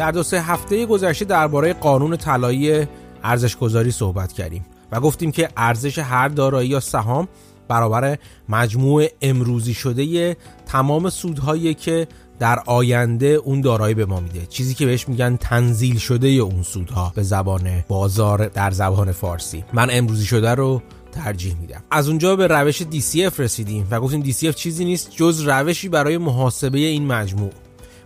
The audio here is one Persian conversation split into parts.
در دو سه هفته گذشته درباره قانون طلایی ارزش گذاری صحبت کردیم و گفتیم که ارزش هر دارایی یا سهام برابر مجموع امروزی شده تمام سودهایی که در آینده اون دارایی به ما میده. چیزی که بهش میگن تنزیل شده اون سودها به زبان بازار در زبان فارسی. من امروزی شده رو ترجیح میدم. از اونجا به روش DCF رسیدیم و گفتیم DCF چیزی نیست جز روشی برای محاسبه این مجموع.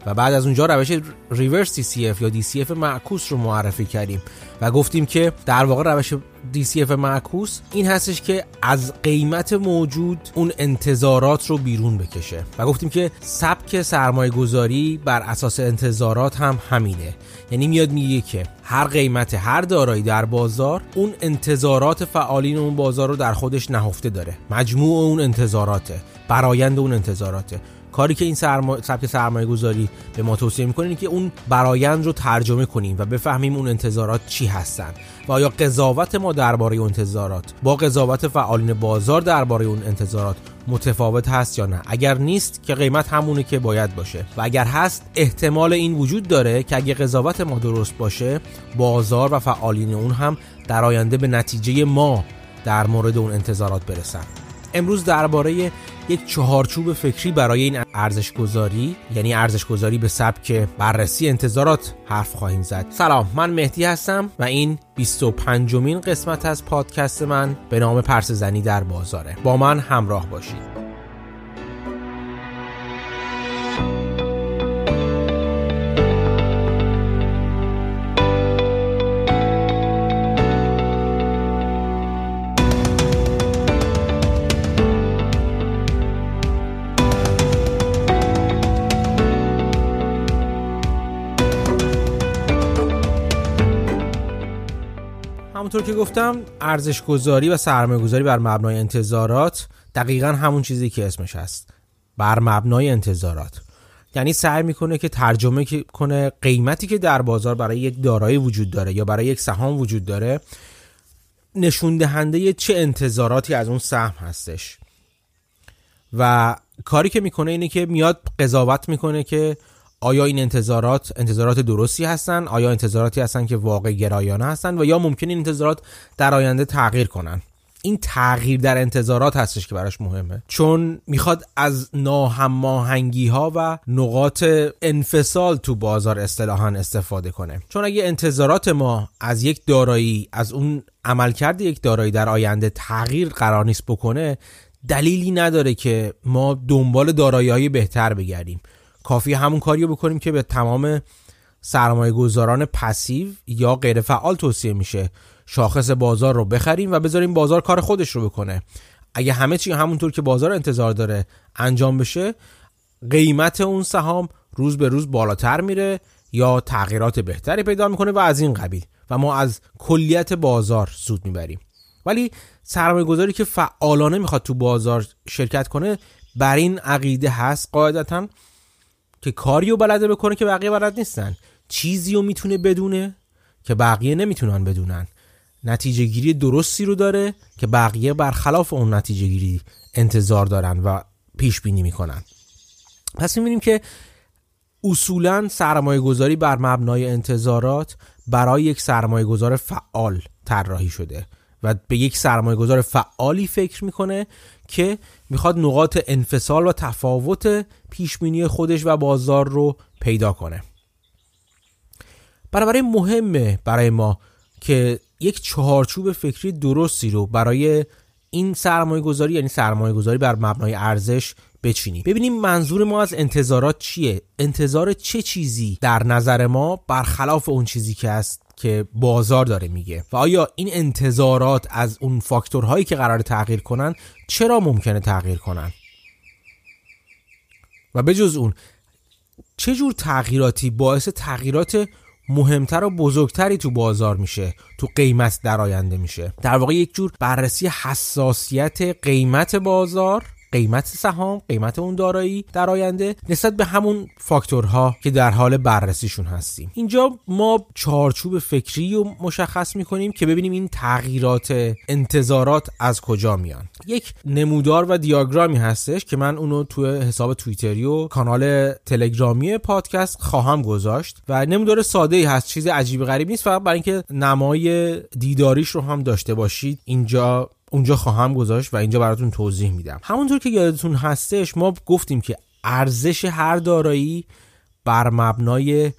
و بعد از اونجا روش ریورس DCF یا DCF معکوس رو معرفی کردیم و گفتیم که در واقع روش DCF معکوس این هستش که از قیمت موجود اون انتظارات رو بیرون بکشه و گفتیم که سبک سرمایه گذاری بر اساس انتظارات هم همینه. یعنی میاد میگه که هر قیمت هر دارایی در بازار اون انتظارات فعالین اون بازار رو در خودش نهفته داره. مجموع اون انتظاراته. برایند اون انتظاراته. کاری که این سرما... سبک سرمایه گذاری به ما توصیه می‌کنه اینه که اون برایند رو ترجمه کنیم و بفهمیم اون انتظارات چی هستن و آیا قضاوت ما درباره اون انتظارات با قضاوت فعالین بازار درباره اون انتظارات متفاوت هست یا نه؟ اگر نیست که قیمت همونه که باید باشه و اگر هست احتمال این وجود داره که اگه قضاوت ما درست باشه بازار و فعالین اون هم در آینده به نتیجه ما در مورد اون انتظارات برسن. امروز درباره یک چهارچوب فکری برای این ارزش گذاری یعنی ارزش گذاری به سبک بررسی انتظارات حرف خواهیم زد. سلام من مهدی هستم و این 25 مین قسمت از پادکست من به نام پرس زنی در بازاره. با من همراه باشید. همونطور که گفتم ارزش گذاری و سرمایه گذاری بر مبنای انتظارات دقیقا همون چیزی که اسمش هست. بر مبنای انتظارات. یعنی سعی می‌کنه که ترجمه کنه قیمتی که در بازار برای یک دارایی وجود داره یا برای یک سهام وجود داره نشون دهنده چه انتظاراتی از اون سهم هستش. و کاری که می‌کنه اینه که میاد قضاوت می‌کنه که آیا این انتظارات انتظارات درستی هستن؟ آیا انتظاراتی هستن که واقع گرایانه هستن؟ و یا ممکن این انتظارات در آینده تغییر کنن؟ این تغییر در انتظارات هستش که براش مهمه. چون می‌خواد از ناهماهنگی ها و نقاط انفصال تو بازار اصطلاحا استفاده کنه. چون اگه انتظارات ما از یک دارایی از اون عملکرد یک دارایی در آینده تغییر قرار نیست بکنه دلیلی نداره که ما دنبال دارایی های بهتر بگردیم. کافی همون کاریو بکنیم که به تمام سرمایه گذاران پسیو یا غیر فعال توصیه میشه. شاخص بازار رو بخریم و بذاریم بازار کار خودش رو بکنه. اگه همه چی همونطور که بازار انتظار داره انجام بشه قیمت اون سهام روز به روز بالاتر میره یا تغییرات بهتری پیدا می‌کنه و از این قبیل و ما از کلیت بازار سود می‌بریم. ولی سرمایه گذاری که فعالانه می‌خواد تو بازار شرکت کنه بر این عقیده هست قاعدتا که کاریو بلده بکنه که بقیه بلد نیستن. چیزی رو می‌تونه بدونه که بقیه نمی‌تونن بدونن. نتیجه گیری درستی رو داره که بقیه برخلاف اون نتیجه گیری انتظار دارن و پیش بینی می‌کنن. پس می‌بینیم که اصولا سرمایه گذاری بر مبنای انتظارات برای یک سرمایه گذار فعال طراحی شده و به یک سرمایه گذار فعالی فکر می‌کنه که می‌خواد نقاط انفصال و تفاوت پیشبینی خودش و بازار رو پیدا کنه. برای مهمه برای ما که یک چهارچوب فکری درستی رو برای این سرمایه گذاری یعنی سرمایه گذاری بر مبنای ارزش بچینیم. ببینیم منظور ما از انتظارات چیه؟ انتظار چه چیزی در نظر ما برخلاف اون چیزی که است که بازار داره میگه. و آیا این انتظارات از اون فاکتورهایی که قرار تغییر کنن چرا ممکنه تغییر کنن؟ و بجز اون چه جور تغییراتی باعث تغییرات مهمتر و بزرگتری تو بازار میشه تو قیمت در آینده میشه؟ در واقع یک جور بررسی حساسیت قیمت بازار قیمت سهام قیمت اون دارایی در آینده نسبت به همون فاکتورها که در حال بررسیشون هستیم. اینجا ما چارچوب فکری رو مشخص می‌کنیم که ببینیم این تغییرات انتظارات از کجا میان. یک نمودار و دیاگرامی هستش که من اونو توی حساب توییتری و کانال تلگرامی پادکست خواهم گذاشت و نمودار ساده ای هست چیز عجیب غریب نیست فقط برای اینکه نمای دیداریش رو هم داشته باشید. اینجا اونجا خواهم گذاشت و اینجا براتون توضیح میدم. همونطور که یادتون هستش ما گفتیم که ارزش هر دارایی بر مبنای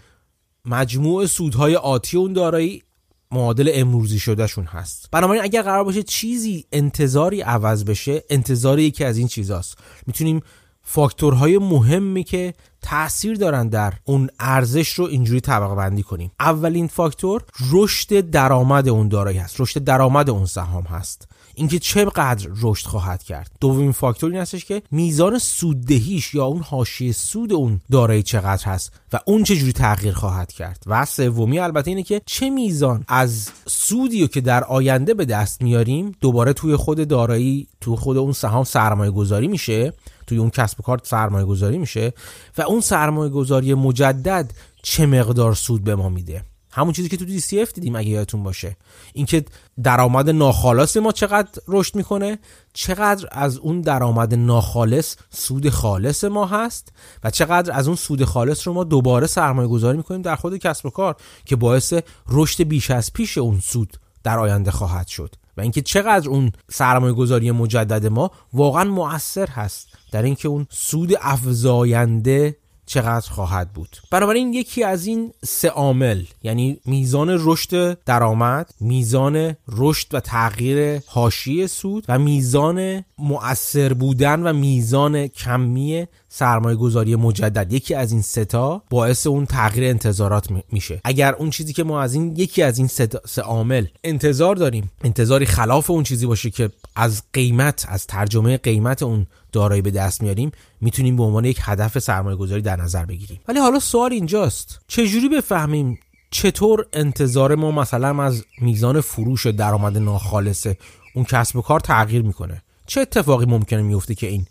مجموع سودهای آتی اون دارایی معادل امروزی شدهشون هست. بنابراین اگر قرار باشه چیزی انتظاری عوض بشه انتظاری یکی از این چیزاست. می‌تونیم فاکتورهای مهمی که تاثیر دارن در اون ارزش رو اینجوری طبقه بندی کنیم. اولین فاکتور رشد درآمد اون دارایی هست. رشد درآمد اون سهام هست. اینکه چقدر رشد خواهد کرد. دومین فاکتور این هستش که میزان سوددهیش یا اون حاشیه سود اون دارایی چقدر هست و اون چه جوری تغییر خواهد کرد. و سومی البته اینه که چه میزان از سودی که در آینده به دست میاریم دوباره توی خود دارایی تو خود اون سهام سرمایه گذاری میشه توی اون کسب و کار سرمایه گذاری میشه و اون سرمایه گذاری مجدد چه مقدار سود به ما میده؟ همون چیزی که تو دی دیدیم اگه یادتون باشه. اینکه درآمد ناخالص ما چقدر رشد می‌کنه چقدر از اون درآمد ناخالص سود خالص ما هست و چقدر از اون سود خالص رو ما دوباره سرمایه گذاری می‌کنیم در خود کسب و کار که باعث رشد بیش از پیش اون سود در آینده خواهد شد. و اینکه چقدر اون سرمایه گذاری مجدد ما واقعا مؤثر هست. در اینکه اون سود افزاینده چقدر خواهد بود. بنابراین یکی از این سه عامل یعنی میزان رشد درآمد میزان رشد و تغییر حاشیه سود و میزان مؤثر بودن و میزان کمی سرمایه گذاری مجدد یکی از این ستا باعث اون تغییر انتظارات میشه. اگر اون چیزی که ما از این یکی از این سه عامل انتظار داریم انتظاری خلاف اون چیزی باشه که از قیمت از ترجمه قیمت اون دارایی به دست میاریم می‌تونیم به عنوان یک هدف سرمایه گذاری در نظر بگیریم. ولی حالا سوال اینجاست. چجوری بفهمیم چطور انتظار ما مثلا از میزان فروش درآمد ناخالص اون کسب و کار تغییر می‌کنه. چه اتفاقی ممکنه میفته که این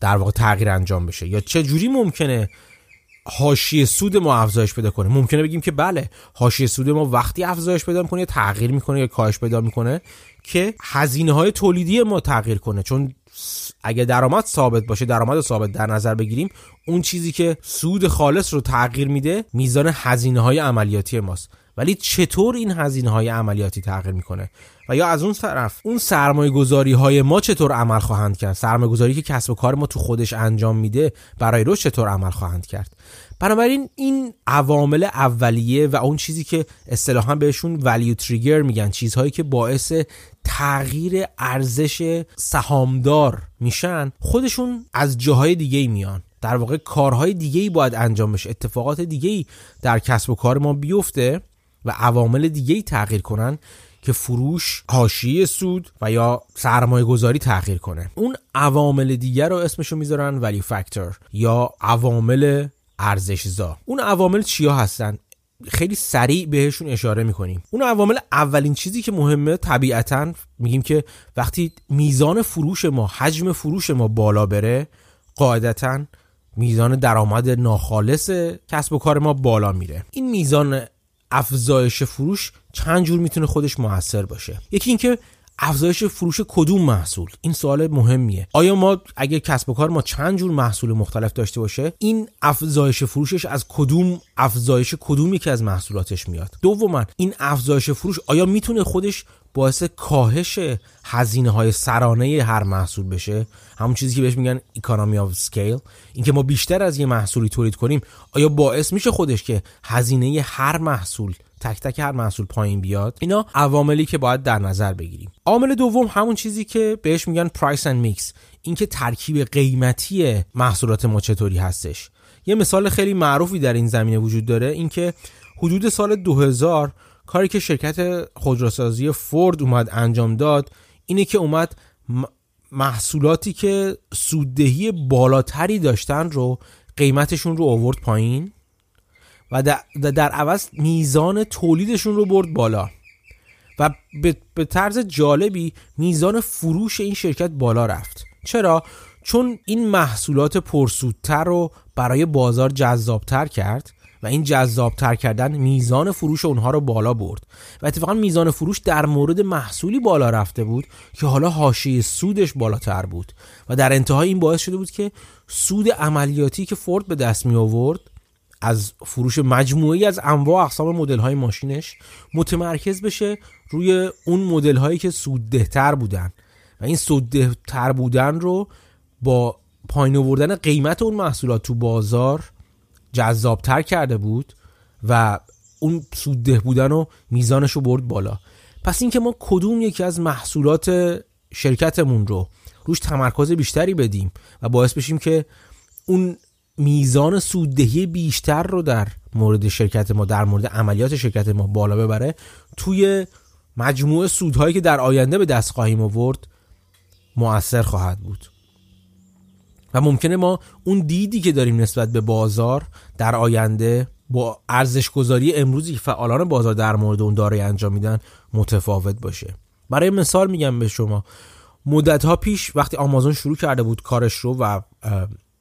در واقع تغییر انجام بشه؟ یا چه جوری ممکنه حاشیه سود ما افزایش پیدا کنه؟ ممکنه بگیم که بله حاشیه سود ما وقتی افزایش پیدا می‌کنه تغییر می‌کنه یا کاهش پیدا می‌کنه که هزینه های تولیدی ما تغییر کنه. چون اگه درآمد ثابت باشه درآمد ثابت در نظر بگیریم اون چیزی که سود خالص رو تغییر میده میزان هزینه های عملیاتی ماست. ولی چطور این هزینه های عملیاتی تغییر می‌کنه؟ و یا از اون طرف اون سرمایه گذاری های ما چطور عمل خواهند کرد؟ سرمایه گذاری که کسب و کار ما تو خودش انجام میده برای رشد چطور عمل خواهند کرد؟ بنابراین این عوامل اولیه و اون چیزی که اصطلاحا بهشون ولیو تریگر میگن چیزهایی که باعث تغییر ارزش سهامدار میشن خودشون از جاهای دیگه میان. در واقع کارهای دیگه ای باید انجام بشه اتفاقات دیگه ای در کسب و کار ما بیفته و عوامل دیگه ای تغییر کنن که فروش حاشیه سود و یا سرمایه گذاری تغییر کنه. اون عوامل دیگر رو اسمشو می‌ذارن ولی فاکتور یا عوامل ارزشزا. اون عوامل چیا هستن؟ خیلی سریع بهشون اشاره می‌کنیم. اون عوامل اولین چیزی که مهمه طبیعتا میگیم که وقتی میزان فروش ما حجم فروش ما بالا بره قاعدتا میزان درآمد ناخالص کسب و کار ما بالا میره. این میزان افزایش فروش چند جور می‌تونه خودش موثر باشه؟ یکی اینکه افزایش فروش کدوم محصول؟ این سوال مهمیه. آیا ما اگه کسب و کار ما چند جور محصول مختلف داشته باشه این افزایش فروشش از کدوم افزایش کدوم یکی از محصولاتش میاد؟ دوما این افزایش فروش آیا می‌تونه خودش باعث کاهش هزینه های سرانه هر محصول بشه؟ همون چیزی که بهش میگن economy of scale اینکه ما بیشتر از یه محصولی تولید کنیم آیا باعث میشه خودش که هزینه هر محصول تک تک هر محصول پایین بیاد اینا عواملی که باید در نظر بگیریم. عامل دوم همون چیزی که بهش میگن price and mix اینکه ترکیب قیمتی محصولات ما چطوری هستش. یه مثال خیلی معروفی در این زمینه وجود داره اینکه حدود سال 2000 کاری که شرکت خودروسازی فورد اومد انجام داد اینه که اومد محصولاتی که سوددهی بالاتری داشتن رو قیمتشون رو آورد پایین. و در عوض میزان تولیدشون رو برد بالا. و به طرز جالبی میزان فروش این شرکت بالا رفت. چرا؟ چون این محصولات پرسودتر رو برای بازار جذابتر کرد و این جذابتر کردن میزان فروش اونها رو بالا برد. و اتفاقا میزان فروش در مورد محصولی بالا رفته بود که حالا حاشیه سودش بالاتر بود. و در انتها این باعث شده بود که سود عملیاتی که فورد به دست می آورد از فروش مجموعی از انواع اقسام مدل های ماشینش متمرکز بشه روی اون مدل هایی که سوددهتر بودن. و این سوددهتر بودن رو با پایین آوردن قیمت اون محصولات تو بازار جذابتر کرده بود و اون سودده بودن و میزانش رو برد بالا. پس اینکه ما کدوم یکی از محصولات شرکتمون رو روش تمرکز بیشتری بدیم و باعث بشیم که اون میزان سوددهی بیشتر رو در مورد شرکت ما در مورد عملیات شرکت ما بالا ببره. توی مجموعه سودهایی که در آینده به دست خواهیم آورد مؤثر خواهد بود. و ممکنه ما اون دیدی که داریم نسبت به بازار در آینده با ارزش گذاری امروزی که فعالان بازار در مورد اون دارای انجام میدن متفاوت باشه. برای مثال میگم به شما مدت ها پیش وقتی آمازون شروع کرده بود کارش رو و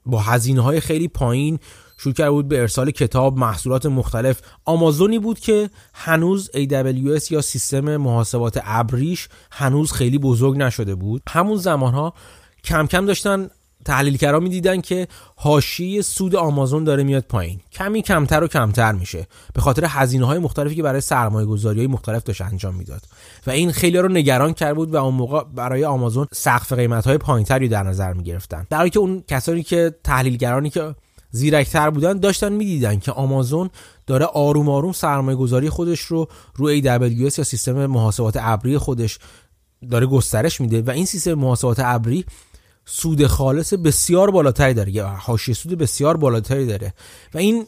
با هزینه های خیلی پایین شروع کرده بود به ارسال کتاب محصولات مختلف. آمازونی بود که هنوز AWS یا سیستم محاسبات ابریش هنوز خیلی بزرگ نشده بود. همون زمان ها کم کم داشتن تحلیلگرا می‌دیدن که حاشیه سود آمازون داره میاد پایین. کمی کمتر و کمتر میشه. به خاطر هزینه های مختلفی که برای سرمایه گذاری های مختلف داشت انجام می‌داد. و این خیلی رو نگران کرد بود و اون موقع برای آمازون سقف قیمت های پایینتری در نظر می‌گرفتن. در حالی که اون کسانی که تحلیلگرانی که زیرکتر بودن داشتن می‌دیدن که آمازون داره آروم آروم سرمایه گذاری خودش رو روی AWS یا سیستم محاسبات ابری خودش داره گسترش میده و این سیستم محاسبات ابری سود خالص بسیار بالاتری داره. یا حاشیه سود بسیار بالاتری داره. و این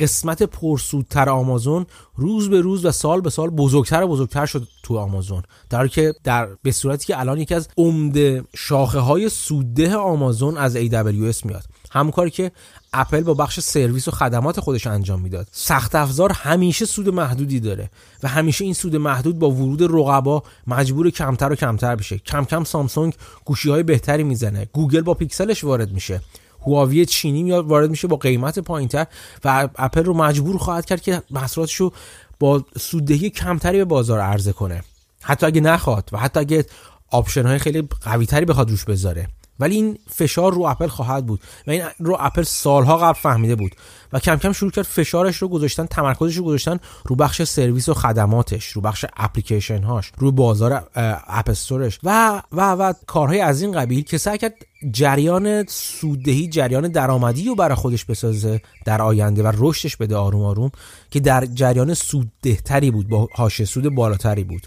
قسمت پرسودتر آمازون روز به روز و سال به سال بزرگتر و بزرگتر شد تو آمازون. در که در به صورتی که الان یکی از عمده شاخه های سودده آمازون از AWS میاد. همون کاری که اپل با بخش سرویس و خدمات خودش انجام می‌داد. سخت افزار همیشه سود محدودی داره و همیشه این سود محدود با ورود رقبا مجبور کمتر و کمتر بشه کم کم سامسونگ گوشی های بهتری می‌زنه. گوگل با پیکسلش وارد میشه. هواوی چینی میاد وارد میشه با قیمت پایینتر و اپل رو مجبور خواهد کرد که محصولاتش رو با سوددهی کمتری به بازار عرضه کنه. حتی اگه نخواد و حتی اگه option های خیلی قوی تری بخواد روش بذاره. ولی این فشار رو اپل خواهد بود و این رو اپل سالها قبل فهمیده بود و کم کم شروع کرد فشارش رو گذاشتن تمرکزش رو گذاشتن رو بخش سرویس و خدماتش رو بخش اپلیکیشن هاش رو بازار اپ استورش و و و کارهای از این قبیل که سعی کرد جریان سوددهی جریان درآمدی رو برای خودش بسازه در آینده و رشدش بده آروم آروم که در جریان سوددهتری بود با هاش سود بالاتری بود.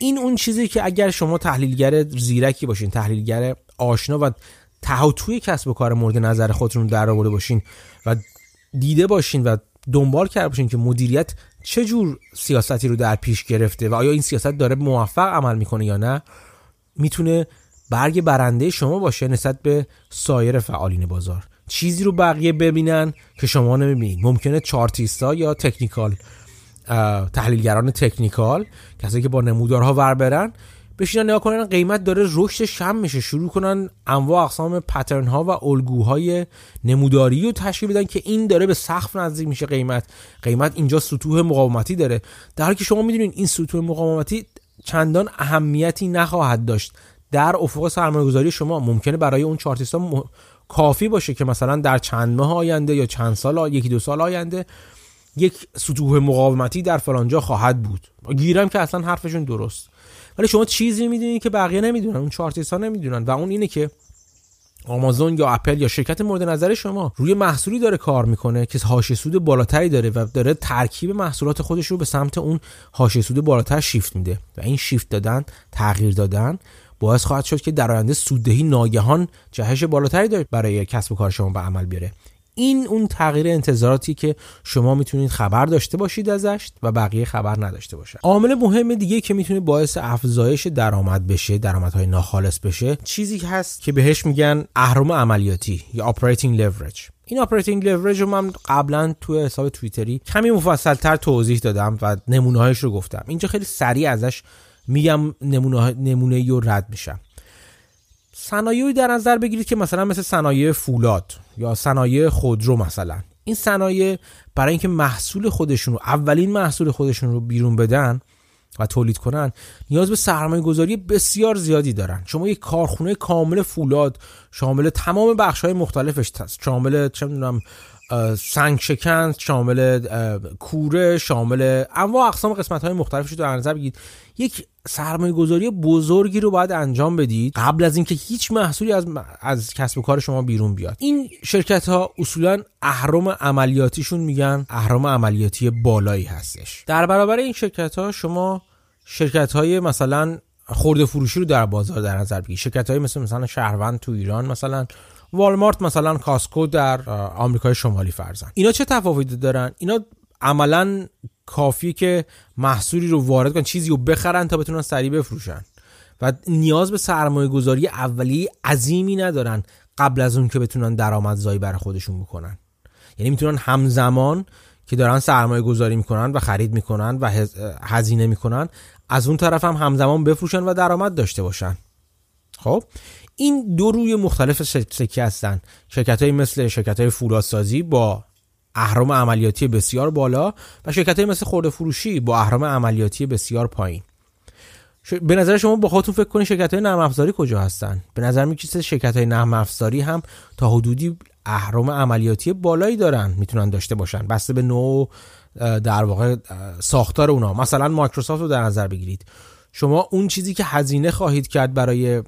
این اون چیزی که اگر شما تحلیلگر زیرکی باشین تحلیلگر آشنا و تهاتوی کسب و کار مورد نظر خودتون در آورده باشین و دیده باشین و دنبال کرده باشین که مدیریت چه جور سیاستی رو در پیش گرفته و آیا این سیاست داره موفق عمل می‌کنه یا نه می‌تونه برگ برنده شما باشه نسبت به سایر فعالین بازار. چیزی رو بقیه ببینن که شما نمی‌بینید. ممکنه چارتیستا یا تکنیکال تحلیلگران تکنیکال کسایی که با نمودارها ور برن بشینن نگاه کنن قیمت داره رشد شم میشه. شروع کنن انواع اقسام پترن ها و الگوهای نموداری رو تشکیل بدن که این داره به سقف نزدیک میشه قیمت. قیمت اینجا سطوح مقاومتی داره. در حالی که شما می‌دونین این سطوح مقاومتی چندان اهمیتی نخواهد داشت. در افق سرمایه گذاری شما ممکنه برای اون چارتیستا کافی باشه که مثلا در چند ماه آینده یا چند سال یکی دو سال آینده یک سطوح مقاومتی در فلانجا خواهد بود. گیرم که اصلا حرفشون درست. ولی شما چیزی می‌دونید که بقیه نمی‌دونن اون چارتیست ها نمی‌دونن. و اون اینه که آمازون یا اپل یا شرکت مورد نظر شما روی محصولی داره کار می‌کنه که هاش سود بالاتری داره و داره ترکیب محصولات خودش رو به سمت اون هاش سود بالاتر شیفت میده. و این شیفت دادن تغییر دادن باعث خواهد شد که در آینده سوددهی ناگهان جهش بالاتری داره برای کسب و کار شما به عمل بیاره. این اون تغییر انتظاراتی که شما می‌تونید خبر داشته باشید ازش و بقیه خبر نداشته باشه عامل مهم دیگه که می‌تونه باعث افزایش درآمد بشه درآمدهای ناخالص بشه چیزی هست که بهش میگن اهرم عملیاتی یا operating leverage. این operating leverage رو من قبلا تو حساب توییتری کمی مفصل تر توضیح دادم و نمونه هایش رو گفتم. اینجا خیلی سریع ازش میگم نمونه نمونه رو رد میشم. صنایعی در نظر بگیرید که مثلا مثل صنایع فولاد. یا صنایع خودرو مثلا. این صنایع برای اینکه محصول خودشون رو اولین محصول خودشون رو بیرون بدن و تولید کنن نیاز به سرمایه گذاری بسیار زیادی دارن. شما یک کارخونه کامل فولاد شامل تمام بخش های مختلفش شامل چه می‌دونم سنگ شکن شامل کوره شامل انواع اقسام قسمت های مختلفش رو در نظر بگیرید. یک سرمایه گذاری بزرگی رو باید انجام بدید قبل از اینکه هیچ محصولی از, از کسب و کار شما بیرون بیاد. این شرکت ها اصولا اهرم عملیاتیشون میگن اهرم عملیاتی بالایی هستش. در برابر این شرکت ها شما شرکت های مثلا خورده فروشی رو در بازار در نظر بگیرید. شرکت های مثل مثلا شهروند تو ایران مثلا والمارت مثلا کاسکو در آمریکای شمالی فرزن اینا چه تفاوتی دارن؟ اینا عملا کافی که محصولی رو وارد کنن چیزی رو بخرن تا بتونن سریع بفروشن. و نیاز به سرمایه گذاری اولی عظیمی ندارن قبل از اون که بتونن درآمدزایی برای خودشون بکنن. یعنی می‌تونن همزمان که دارن سرمایه گذاری می‌کنن و خرید می‌کنن و هزینه می‌کنن از اون طرف هم همزمان بفروشن و درآمد داشته باشن. خب؟ این دو روی مختلف سکه هستن. شرکت های مثل شرکت های فولادسازی با اهرام عملیاتی بسیار بالا و شرکت های مثل خورده فروشی با اهرام عملیاتی بسیار پایین. به نظر شما با خودتون فکر کنید شرکت های نرم افزاری کجا هستن؟ به نظر می‌کشه شرکت های نرم افزاری هم تا حدودی اهرام عملیاتی بالایی دارن می‌تونن داشته باشن. بسته به نوع در واقع ساختار اونا. مثلا مایکروسافت رو در نظر بگیرید. شما اون چیزی که هزینه خواهید کرد برای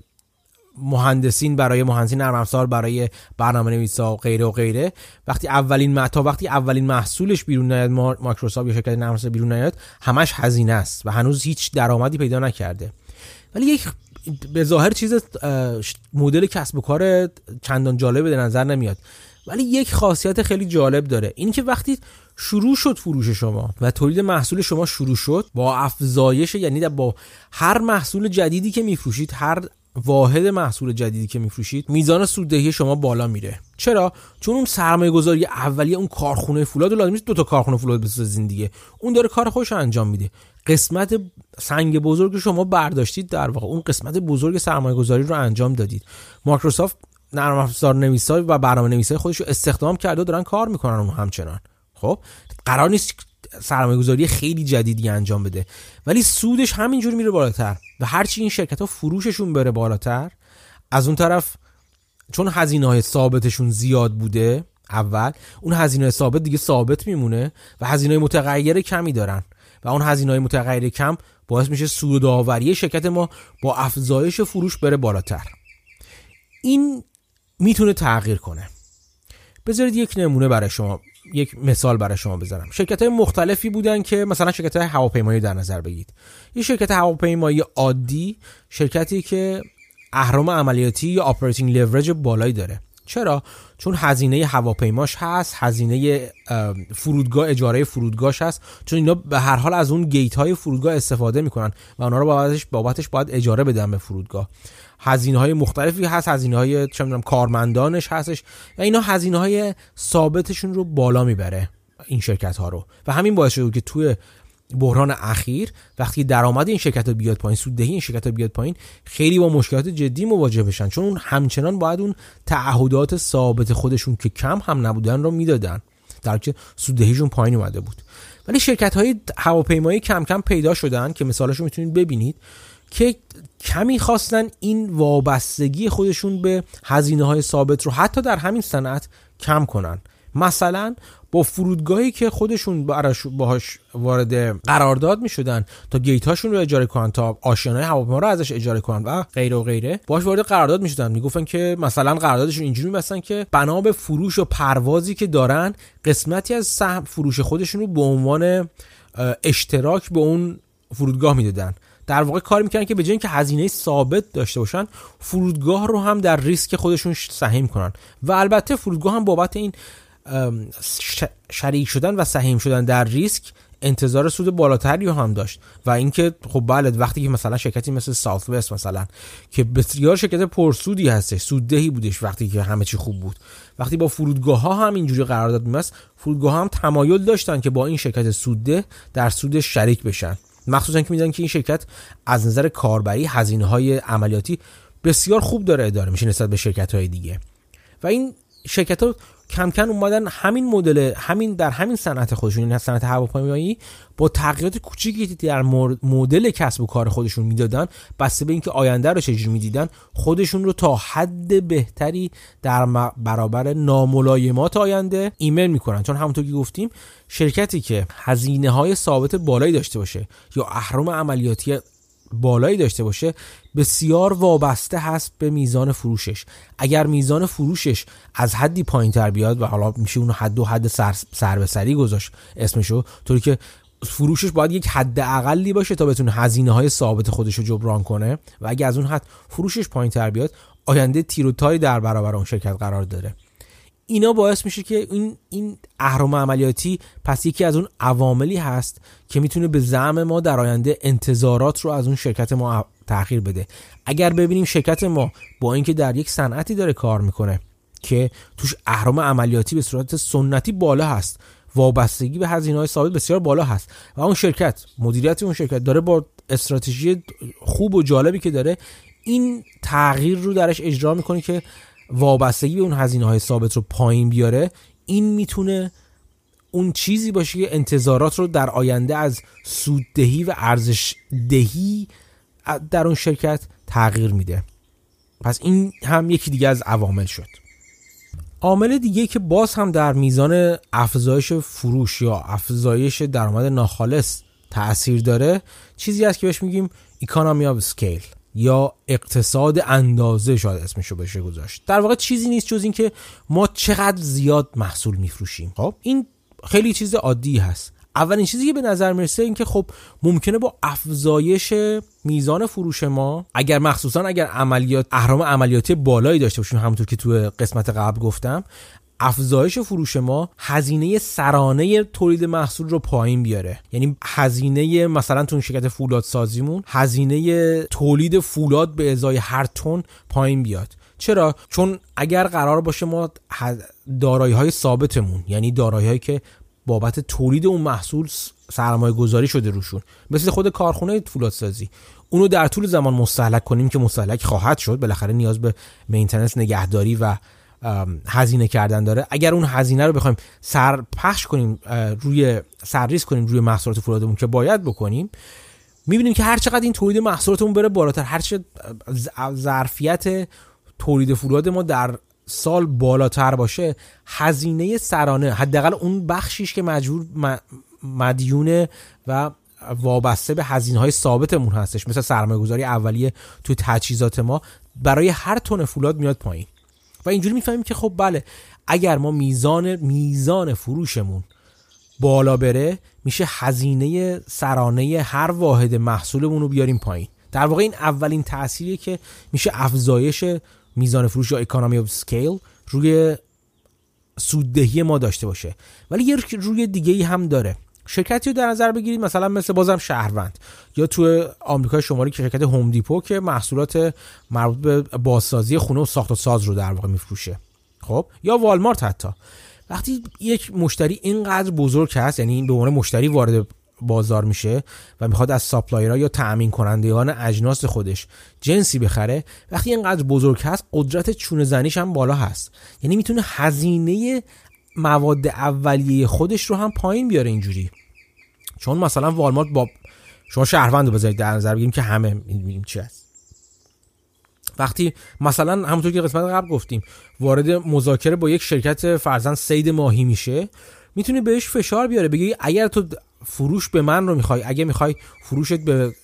مهندسین برای مهندسین نرم افزار برای برنامه نویسا و غیره و غیره. وقتی اولین تا وقتی اولین محصولش بیرون نیاد مایکروسافت یا شرکت نرم افزار بیرون نیاد همش هزینه است و هنوز هیچ درآمدی پیدا نکرده. ولی یک به ظاهر چیز مدل کسب و کار چندان جالب به نظر نمیاد. ولی یک خاصیت خیلی جالب داره. این که وقتی شروع شد فروش شما و تولید محصول شما شروع شد با افزایش یعنی با هر محصول جدیدی که میفروشید هر واحد محصول جدیدی که میفروشید میزان سوددهی شما بالا میره. چرا؟ چون اون سرمایه گذاری اولیه اون کارخونه فولاد رو لازم نیست دو تا کارخونه فولاد بسازین دیگه. اون داره کار خوش انجام میده. قسمت سنگ بزرگ شما برداشتید در واقع. اون قسمت بزرگ سرمایه گذاری رو انجام دادید. مایکروسافت نرم افزار نویسای و برنامه نویسای خودش رو استخدام کرده و دارن کار می‌کنن اون همچنان. خب؟ قرار نیست سرمایه گذاری خیلی جدیدی انجام بده. ولی سودش همینجور میره بالاتر و هرچی این شرکت ها فروششون بره بالاتر از اون طرف چون هزینه های ثابتشون زیاد بوده اول اون هزینه ثابت دیگه ثابت میمونه و هزینه متغیر کمی دارن و اون هزینه های متغیر کم باعث میشه سود داوری شرکت ما با افزایش فروش بره بالاتر. این می‌تونه تغییر کنه. بذارید یک نمونه برای شما. یک مثال برای شما بزنم. شرکت های مختلفی بودن که مثلا شرکت های هواپیمایی در نظر بگیرید. یه شرکت هواپیمایی عادی شرکتی که اهرم عملیاتی یا operating leverage بالایی داره. چرا؟ چون هزینه هواپیماش هست هزینه فرودگاه اجاره فرودگاهش هست. چون اینا به هر حال از اون گیت های فرودگاه استفاده می‌کنن و اونا رو بابتش بابتش باید اجاره بدن به فرودگاه. هزینه های مختلفی هست هزینه های چه کارمندانش هستش و اینا هزینه های ثابتشون رو بالا می‌بره این شرکت ها رو. و همین باعث شده که توی بحران اخیر وقتی درآمد این شرکت بیاد پایین سوددهی این شرکت بیاد پایین خیلی با مشکلات جدی مواجه بشن. چون اون همچنان باید اون تعهدات ثابت خودشون که کم هم نبودن رو می‌دادن. در که سوددهیشون پایین اومده بود. ولی شرکت های هواپیمایی کم کم پیدا شدن که مثالش رو می‌تونید ببینید. که کمی خواستن این وابستگی خودشون به هزینه های ثابت رو حتی در همین صنعت کم کنن. مثلا با فرودگاهی که خودشون باهاش وارد قرارداد می شدن تا گیت هاشون رو اجاره کنن تا آشیانه هواپیما رو ازش اجاره کنن و غیره و غیره باهاش وارد قرارداد می شدن که مثلا قراردادشون اینجوری میبستن که بنا به فروش و پروازی که دارن قسمتی از سهم فروش خودشون رو به عنوان اشتراک به اون فرودگاه می‌دادن. در واقع کار می‌کنن که به جای اینکه هزینه ثابت داشته باشن فرودگاه رو هم در ریسک خودشون سهیم کنن. و البته فرودگاه هم بابت این شریک شدن و سهیم شدن در ریسک انتظار سود بالاتری هم داشت. و اینکه خب بله وقتی که مثلا شرکتی مثل ساوت وست مثلا که بسیار شرکت پرسودی هستش سوددهی بودش وقتی که همه چی خوب بود. وقتی با فرودگاه ها هم اینجوری قرارداد میبست فرودگاه ها هم تمایل داشتن که با این شرکت سودده در سود شریک بشن. مخصوصا که میدن که این شرکت از نظر کاربری هزینه های عملیاتی بسیار خوب داره اداره میشه نسبت به شرکت های دیگه. و این شرکت ها کم کم اومدن همین مدل همین در همین صنعت خودشون یعنی صنعت هواپیمایی با تغییرات کوچیکی در مدل کسب و کار خودشون می‌دادن بسته به اینکه آینده رو چجوری می‌دیدن خودشون رو تا حد بهتری در برابر ناملایمات آینده ایمیل می‌کنن. چون همونطور که گفتیم شرکتی که هزینه های ثابت بالایی داشته باشه یا اهرم عملیاتی بالایی داشته باشه بسیار وابسته هست به میزان فروشش. اگر میزان فروشش از حدی پایین تر بیاد و حالا میشه اون حد و حد سر, سر به سری گذاشت اسمشو طوری که فروشش باید یک حد اقلی باشه تا بتونه هزینه های ثابت خودش رو جبران کنه و اگر از اون حد فروشش پایین تر بیاد آینده تیروتای در برابر اون شرکت قرار داره. اینا باعث میشه که این این اهرم عملیاتی پس یکی از اون عواملی هست که می‌تونه به زعم ما در آینده انتظارات رو از اون شرکت ما تغییر بده. اگر ببینیم شرکت ما با اینکه در یک صنعتی داره کار می‌کنه که توش اهرم عملیاتی به صورت سنتی بالا هست وابستگی به هزینه های ثابت بسیار بالا هست و اون شرکت مدیریت اون شرکت داره با استراتژی خوب و جالبی که داره این تغییر رو درش اجرا می‌کنه که وابستگی به اون هزینه های ثابت رو پایین بیاره این می‌تونه اون چیزی باشه که انتظارات رو در آینده از سوددهی و ارزش دهی در اون شرکت تغییر میده. پس این هم یکی دیگه از عوامل شد. عامل دیگه که باز هم در میزان افزایش فروش یا افزایش درآمد ناخالص تاثیر داره چیزی هست که بهش میگیم of scale یا اقتصاد اندازه شاید اسمشو بشه گذاشت. در واقع چیزی نیست جز اینکه ما چقدر زیاد محصول میفروشیم. خب. این خیلی چیز عادی هست. اولین چیزی که به نظر می‌رسه این که خب ممکنه با افزایش میزان فروش ما اگر مخصوصا اگر عملیات اهرم عملیاتی بالایی داشته باشیم همونطور که تو قسمت قبل گفتم افزایش فروش ما هزینه سرانه تولید محصول رو پایین بیاره. یعنی هزینه مثلا تو شرکت فولاد سازیمون هزینه تولید فولاد به ازای هر تن پایین بیاد. چرا؟ چون اگر قرار باشه ما دارایی های ثابتمون یعنی دارایی هایی که بابت تولید اون محصول سرمایه گذاری شده روشون مثل خود کارخونه فولادسازی. اونو در طول زمان مستحلک کنیم که مستحلک خواهد شد. بالاخره نیاز به مینتنس نگهداری و هزینه کردن داره. اگر اون هزینه رو بخوایم سرپخش کنیم روی سرریز کنیم روی محصولات فولادمون که باید بکنیم می‌بینیم که هر چقدر این تولید محصولاتمون بره بالاتر هر چه ظرفیت تولید فولاد ما در سال بالاتر باشه هزینه سرانه حداقل اون بخشیش که مجبور مدیونه و وابسته به هزینه های ثابتمون هستش مثل سرمایه گذاری اولیه توی تجهیزات ما برای هر تن فولاد میاد پایین. و اینجوری می‌فهمیم که خب بله اگر ما میزان میزان فروشمون بالا بره میشه هزینه سرانه هر واحد محصولمون رو بیاریم پایین. در واقع این اولین تأثیریه که میشه افزایش میزان فروش یا economy of scale روی سوددهی ما داشته باشه. ولی یه روی دیگه ای هم داره. شرکتی رو در نظر بگیرید مثلا مثل بازم شهروند. یا تو آمریکای شمالی که شرکت Home Depot که محصولات مربوط به بازسازی خونه و ساخت و ساز رو در واقع میفروشه. خب؟ یا والمارت حتی. وقتی یک مشتری اینقدر بزرگ هست یعنی به عنوان مشتری وارد بازار میشه و می‌خواد از ساپلایرها یا تأمین کنندگان اجناس خودش جنسی بخره وقتی اینقدر بزرگ هست قدرت چونه زنیش هم بالا هست. یعنی می‌تونه هزینه مواد اولیه خودش رو هم پایین بیاره اینجوری. چون مثلا والمارت با شما شهروند رو بذارید در نظر بگیریم که همه می‌بینیم چی هست. وقتی مثلا همونطور که قسمت قبل گفتیم وارد مذاکره با یک شرکت فرزن سید ماهی میشه می‌تونه بهش فشار بیاره بگی اگر تو فروش به من رو می‌خوای اگه می‌خوای فروشت به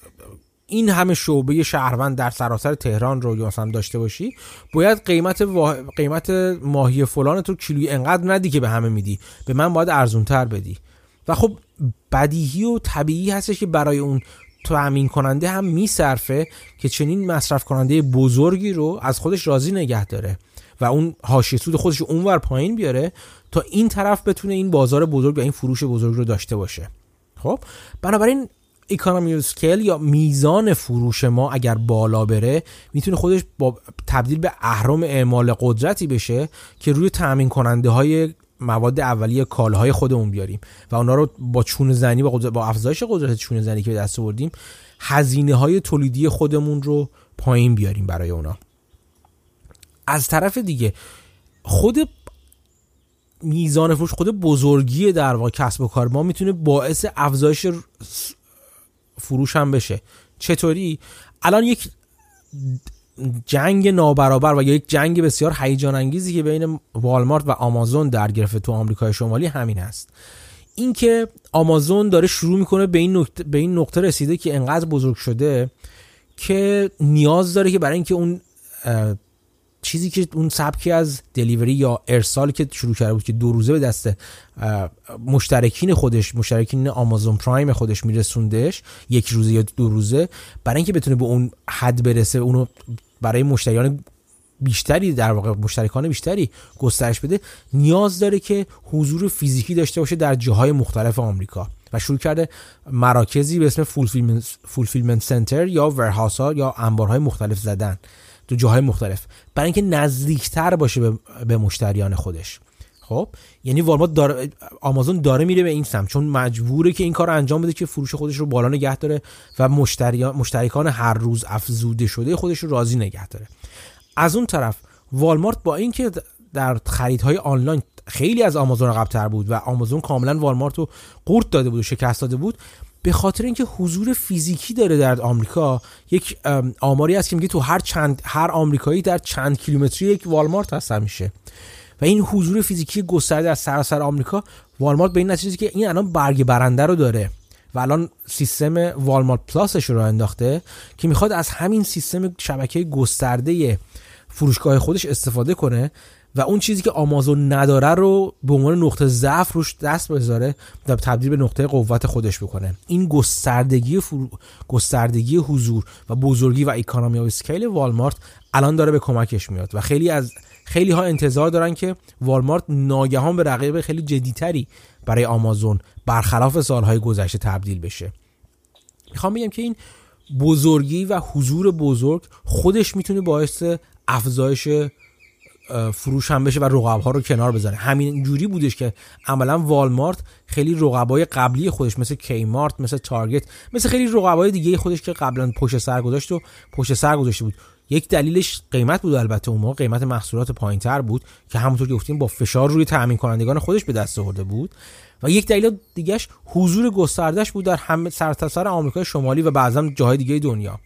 این همه شعبه شهروند در سراسر تهران رو مثلا داشته باشی باید قیمت قیمت ماهی فلان تو کیلویی انقدر ندی که به همه میدی. به من باید ارزون تر بدی. و خب بدیهی و طبیعی هستش که برای اون تأمین کننده هم میصرفه که چنین مصرف کننده بزرگی رو از خودش راضی نگه داره و اون حاشیه سود خودش اونور پایین بیاره تا این طرف بتونه این بازار بزرگ و این فروش بزرگ رو داشته باشه. خب؟ بنابراین اکانومی اسکیل یا میزان فروش ما اگر بالا بره می‌تونه خودش با تبدیل به اهرم اعمال قدرتی بشه که روی تامین کننده های مواد اولیه کالاهای خودمون بیاریم. و اونا رو با چون زنی با, با افزایش قدرت چون زنی که به دست آوردیم هزینه های تولیدی خودمون رو پایین بیاریم برای اونا. از طرف دیگه خود میزان فروش خود بزرگی در واقع کسب و کار ما می‌تونه باعث افزایش فروش هم بشه. چطوری؟ الان یک جنگ نابرابر و یا یک جنگ بسیار هیجان انگیزی که بین والمارت و آمازون در گرفته تو آمریکای شمالی همین است. اینکه آمازون داره شروع می‌کنه به این نقطه به این نقطه رسیده که انقدر بزرگ شده که نیاز داره که برای اینکه اون چیزی که اون سبکی از دلیوری یا ارسال که شروع کرده بود که دو روزه به دست مشترکین خودش مشترکین آمازون پرایم خودش میرسوندش یک روزه یا دو روزه برای اینکه بتونه به اون حد برسه اونو برای مشتریان بیشتری در واقع مشترکان بیشتری گسترش بده نیاز داره که حضور فیزیکی داشته باشه در جاهای مختلف آمریکا. و شروع کرده مراکزی به اسم فولفیلمنت سنتر یا ورهاوس ها یا انبارهای مختلف زدن. تو جاهای مختلف. برای اینکه نزدیکتر باشه به, به مشتریان خودش. خب؟ یعنی والمارت داره آمازون داره میره به این سمت. چون مجبوره که این کار رو انجام بده که فروش خودش رو بالا نگه داره و مشتریان مشترکان هر روز افزوده شده خودش رو راضی نگه داره. از اون طرف والمارت با اینکه در خریدهای آنلاین خیلی از آمازون قبلتر بود و آمازون کاملا والمارت رو قورت داده بود و شکست داده بود به خاطر اینکه حضور فیزیکی داره در آمریکا یک آماری هست که میگه تو هر چند هر آمریکایی در چند کیلومتری یک والمارت هست میشه و این حضور فیزیکی گسترده از سراسر آمریکا والمارت به این نتیجه که این الان برگ برنده رو داره و الان سیستم والمارت پلاسش رو انداخته که می‌خواد از همین سیستم شبکه گسترده فروشگاه خودش استفاده کنه. و اون چیزی که آمازون نداره رو به عنوان نقطه ضعف روش دست بذاره و تبدیل به نقطه قوت خودش بکنه. این گستردگی فرو... گستردگی حضور و بزرگی و اکانومی و اسکیل والمارت الان داره به کمکش میاد و خیلی از خیلی ها انتظار دارن که والمارت ناگهان به رقیب خیلی جدیتری برای آمازون برخلاف سالهای گذشته تبدیل بشه. می‌خوام بگم که این بزرگی و حضور بزرگ خودش می‌تونه باعث افزایش فروش هم بشه و رقب ها رو کنار بذاره. همین جوری بودش که عملا والمارت خیلی رقبای قبلی خودش مثل کیمارت مثل تارگت مثل خیلی رقبای دیگه خودش که قبلا پشت سر گذاشت و پشت سر گذاشته بود. یک دلیلش قیمت بود البته اون موقع قیمت محصولات پایینتر بود که همونطور که گفتیم با فشار روی تامین کنندگان خودش به دست آورده بود. و یک دلیل دیگهش حضور گستردش بود در همه سرتاسر آمریکای شمالی و بعضا جاهای دیگه دنیا.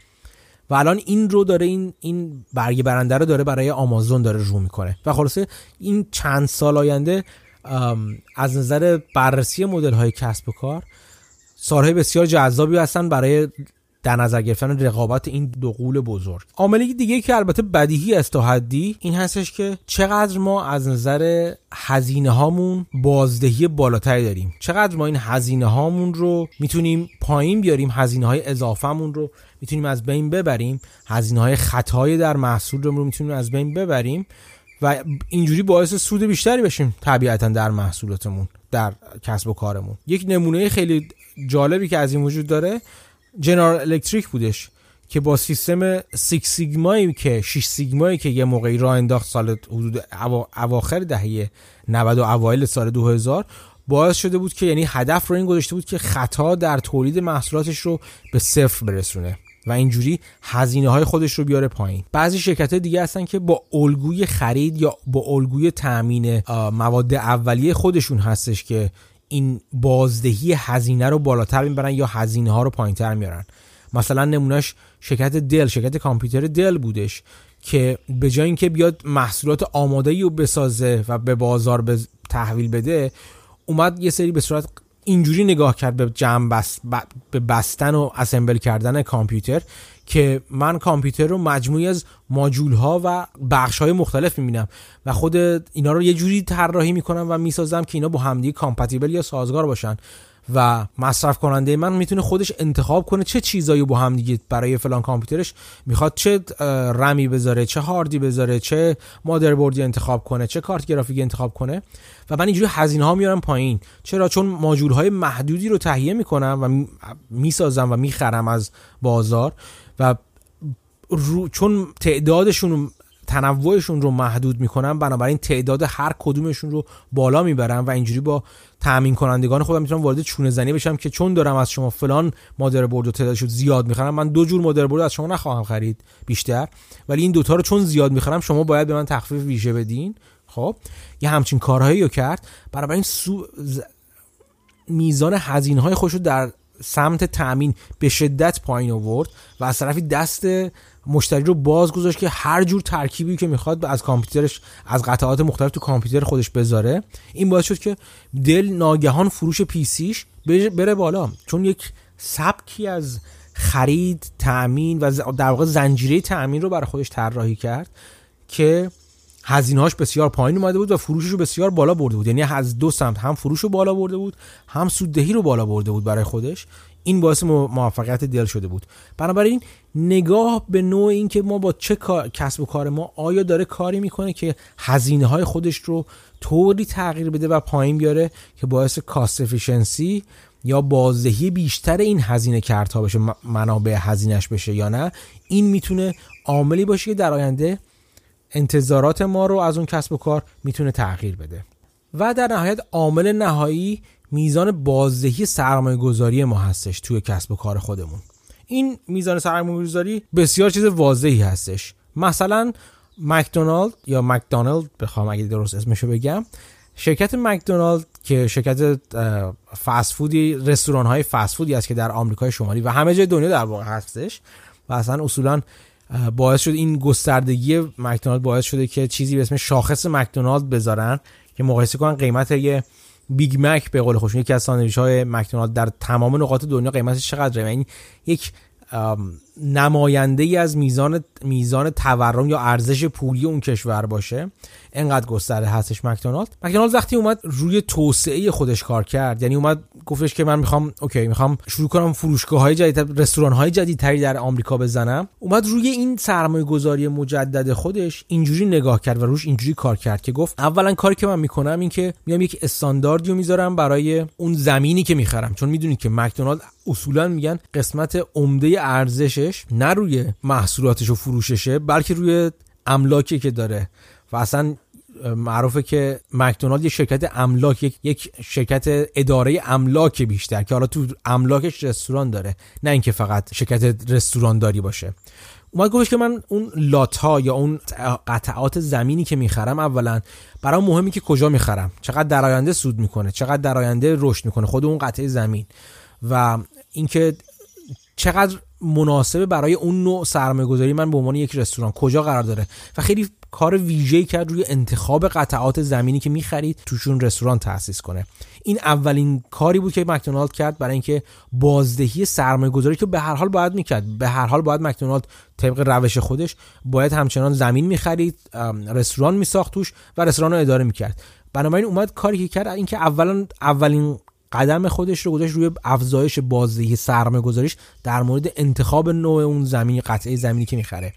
و الان این رو داره این این برگ برنده رو داره برای آمازون داره رو می‌کنه. و خلاصه این چند سال آینده از نظر بررسی مدل های کسب و کار سالهای بسیار جذابی هستن برای در نظر گرفتن رقابت این دو قول بزرگ. عامل دیگه که البته بدیهی است تا حدی این هستش که چقدر ما از نظر هزینه هامون بازدهی بالاتری داریم. چقدر ما این هزینه هامون رو می‌تونیم پایین بیاریم هزینه های اضافهمون رو می‌تونیم از بین ببریم هزینه های خطای در محصول رو می‌تونیم از بین ببریم و اینجوری باعث سود بیشتری بشیم طبیعتا در محصولاتمون در کسب و کارمون. یک نمونه خیلی جالبی که از این وجود داره جنرال الکتریک بودش که با سیستم 6 سیگمایی که 6 سیگمایی که یه موقعی راه انداخت سال حدود اواخر دهه 90 و اوایل سال 2000 باعث شده بود که یعنی هدف رو این گذاشته بود که خطا در تولید محصولاتش رو به صفر برسونه و اینجوری هزینه های خودش رو بیاره پایین. بعضی شرکت دیگه هستن که با الگوی خرید یا با الگوی تامین مواد اولیه خودشون هستش که این بازدهی هزینه رو بالاتر می‌برن یا هزینه ها رو پایینتر میارن مثلا نمونهش شرکت دل شرکت کامپیوتر دل بودش که به جای اینکه بیاد محصولات آماده رو بسازه و به بازار به تحویل بده اومد یه سری به صورت اینجوری نگاه کرد به جمع بست به بستن و اسمبل کردن کامپیوتر که من کامپیوتر رو مجموعی از ماجول ها و بخش های مختلف می‌بینم و خود اینا رو یه جوری طراحی می‌کنم و می‌سازم که اینا با همدیگه کامپتیبل یا سازگار باشن. و مصرف کننده من می‌تونه خودش انتخاب کنه چه چیزایی با هم دیگه برای فلان کامپیوترش می‌خواد چه رمی بذاره چه هاردی بذاره چه مادربردی انتخاب کنه چه کارت گرافیکی انتخاب کنه. و من اینجوری هزینه ها میارم پایین. چرا؟ چون ماژول های محدودی رو تهیه می‌کنم و می‌سازم و می‌خرم از بازار و رو چون تعدادشون تنوعشون رو محدود می‌کنن بنابراین تعداد هر کدومشون رو بالا می‌برم و اینجوری با تامین کنندگان خودم می‌تونم وارد چونه زنی بشم که چون دارم از شما فلان مادر برد و تعدادش زیاد می‌خرم من دو جور مادر برد از شما نخواهم خرید بیشتر. ولی این دوتا رو چون زیاد می‌خرم شما باید به من تخفیف ویژه بدین. خب یه همچین کارهایی رو کرد. برای سو... میزان هزینه های خوش رو در سمت تامین به شدت پایین آورد و از طرفی دست مشتری رو باز گذاشت که هر جور ترکیبی که می‌خواد از کامپیوترش از قطعات مختلف تو کامپیوتر خودش بذاره این باعث شد که دل ناگهان فروش پیسیش بره بالا. چون یک سبکی از خرید تأمین و در واقع زنجیره تأمین رو برای خودش طراحی کرد که هزینه‌هاش بسیار پایین اومده بود و فروشش رو بسیار بالا برده بود. یعنی از دو سمت هم فروش رو بالا برده بود هم سوددهی رو بالا برده بود برای خودش. این باعث موفقیت دل شده بود. بنابراین نگاه به نوع این که ما با چه کسب و کار ما آیا داره کاری می‌کنه که هزینه های خودش رو طوری تغییر بده و پایین بیاره که باعث کاست افیشنسی یا بازدهی بیشتر این هزینه کردها بشه منابع هزینهش بشه یا نه؟ این می‌تونه عاملی باشه که در آینده انتظارات ما رو از اون کسب و کار می‌تونه تغییر بده. و در نهایت عامل نهایی میزان بازدهی سرمایه گذاری ما هستش توی کسب و کار خودمون. این میزان سرمایه گذاری بسیار چیز واضحی هستش. مثلا مکدونالد یا مکدونالد بخوام اگه درست اسمشو بگم شرکت مکدونالد که شرکت فست فودی رستوران های فست فودی است که در آمریکای شمالی و همه جای دنیا در واقع هستش و اصلا اصولا باعث شد این گستردگی مکدونالد باعث شده که چیزی به اسم شاخص مکدونالد بذارن که مقایسه کنن قیمت یه Big Mac به قول خودشون یکی از ساندویچ های مکدونالد در تمام نقاط دنیا قیمتش چقدره؟ یعنی یک نماینده ای از میزان میزان تورم یا ارزش پولی اون کشور باشه. انقدر گسترده هستش مکدونالد. مکدونالد وقتی اومد روی توسعه خودش کار کرد. یعنی اومد گفتش که من می‌خوام اوکی می‌خوام شروع کنم فروشگاه های جدید رستوران های جدیدتری در آمریکا بزنم. اومد روی این سرمایه گذاری مجدد خودش اینجوری نگاه کرد و روش اینجوری کار کرد که گفت اولا کاری که من می‌کنم این که میام یک استانداردی می‌ذارم برای اون زمینی که می‌خرم. چون می‌دونید که مکدونالد اصولا میگن قسمت عمده ارزشش نه روی محصولاتش و فروششه بلکه روی املاکی که داره. و اصلا معروفه که مکدونالد یه شرکت املاک یک, شرکت اداره املاک بیشتر که حالا تو املاکش رستوران داره. نه اینکه فقط شرکت رستوران داری باشه. اومد گفتش که من اون لات ها یا اون قطعات زمینی که می‌خرم اولا برای مهمی که کجا می‌خرم؟ چقدر در آینده سود می‌کنه؟ چقدر در آینده رشد می‌کنه؟ خود اون قطعه زمین. و اینکه چقدر مناسبه برای اون نوع سرمایه گذاری من به عنوان یک رستوران؟ کجا قرار داره؟ و خیلی کار ویژه‌ای کرد روی انتخاب قطعات زمینی که می‌خرید توشون رستوران تأسیس کنه. این اولین کاری بود که مکدونالد کرد برای اینکه بازدهی سرمایه گذاری که به هر حال باید می‌کرد. به هر حال باید مکدونالد طبق روش خودش باید همچنان زمین می‌خرید رستوران میساخت توش و رستوران رو اداره می‌کرد. بنابراین اومد کاری که کرد اینکه اولا اولین قدم خودش رو گذاشت روی افزایش بازدهی سرمایه گذاریش در مورد انتخاب نوع اون زمینی قطعه زمینی که می‌خره.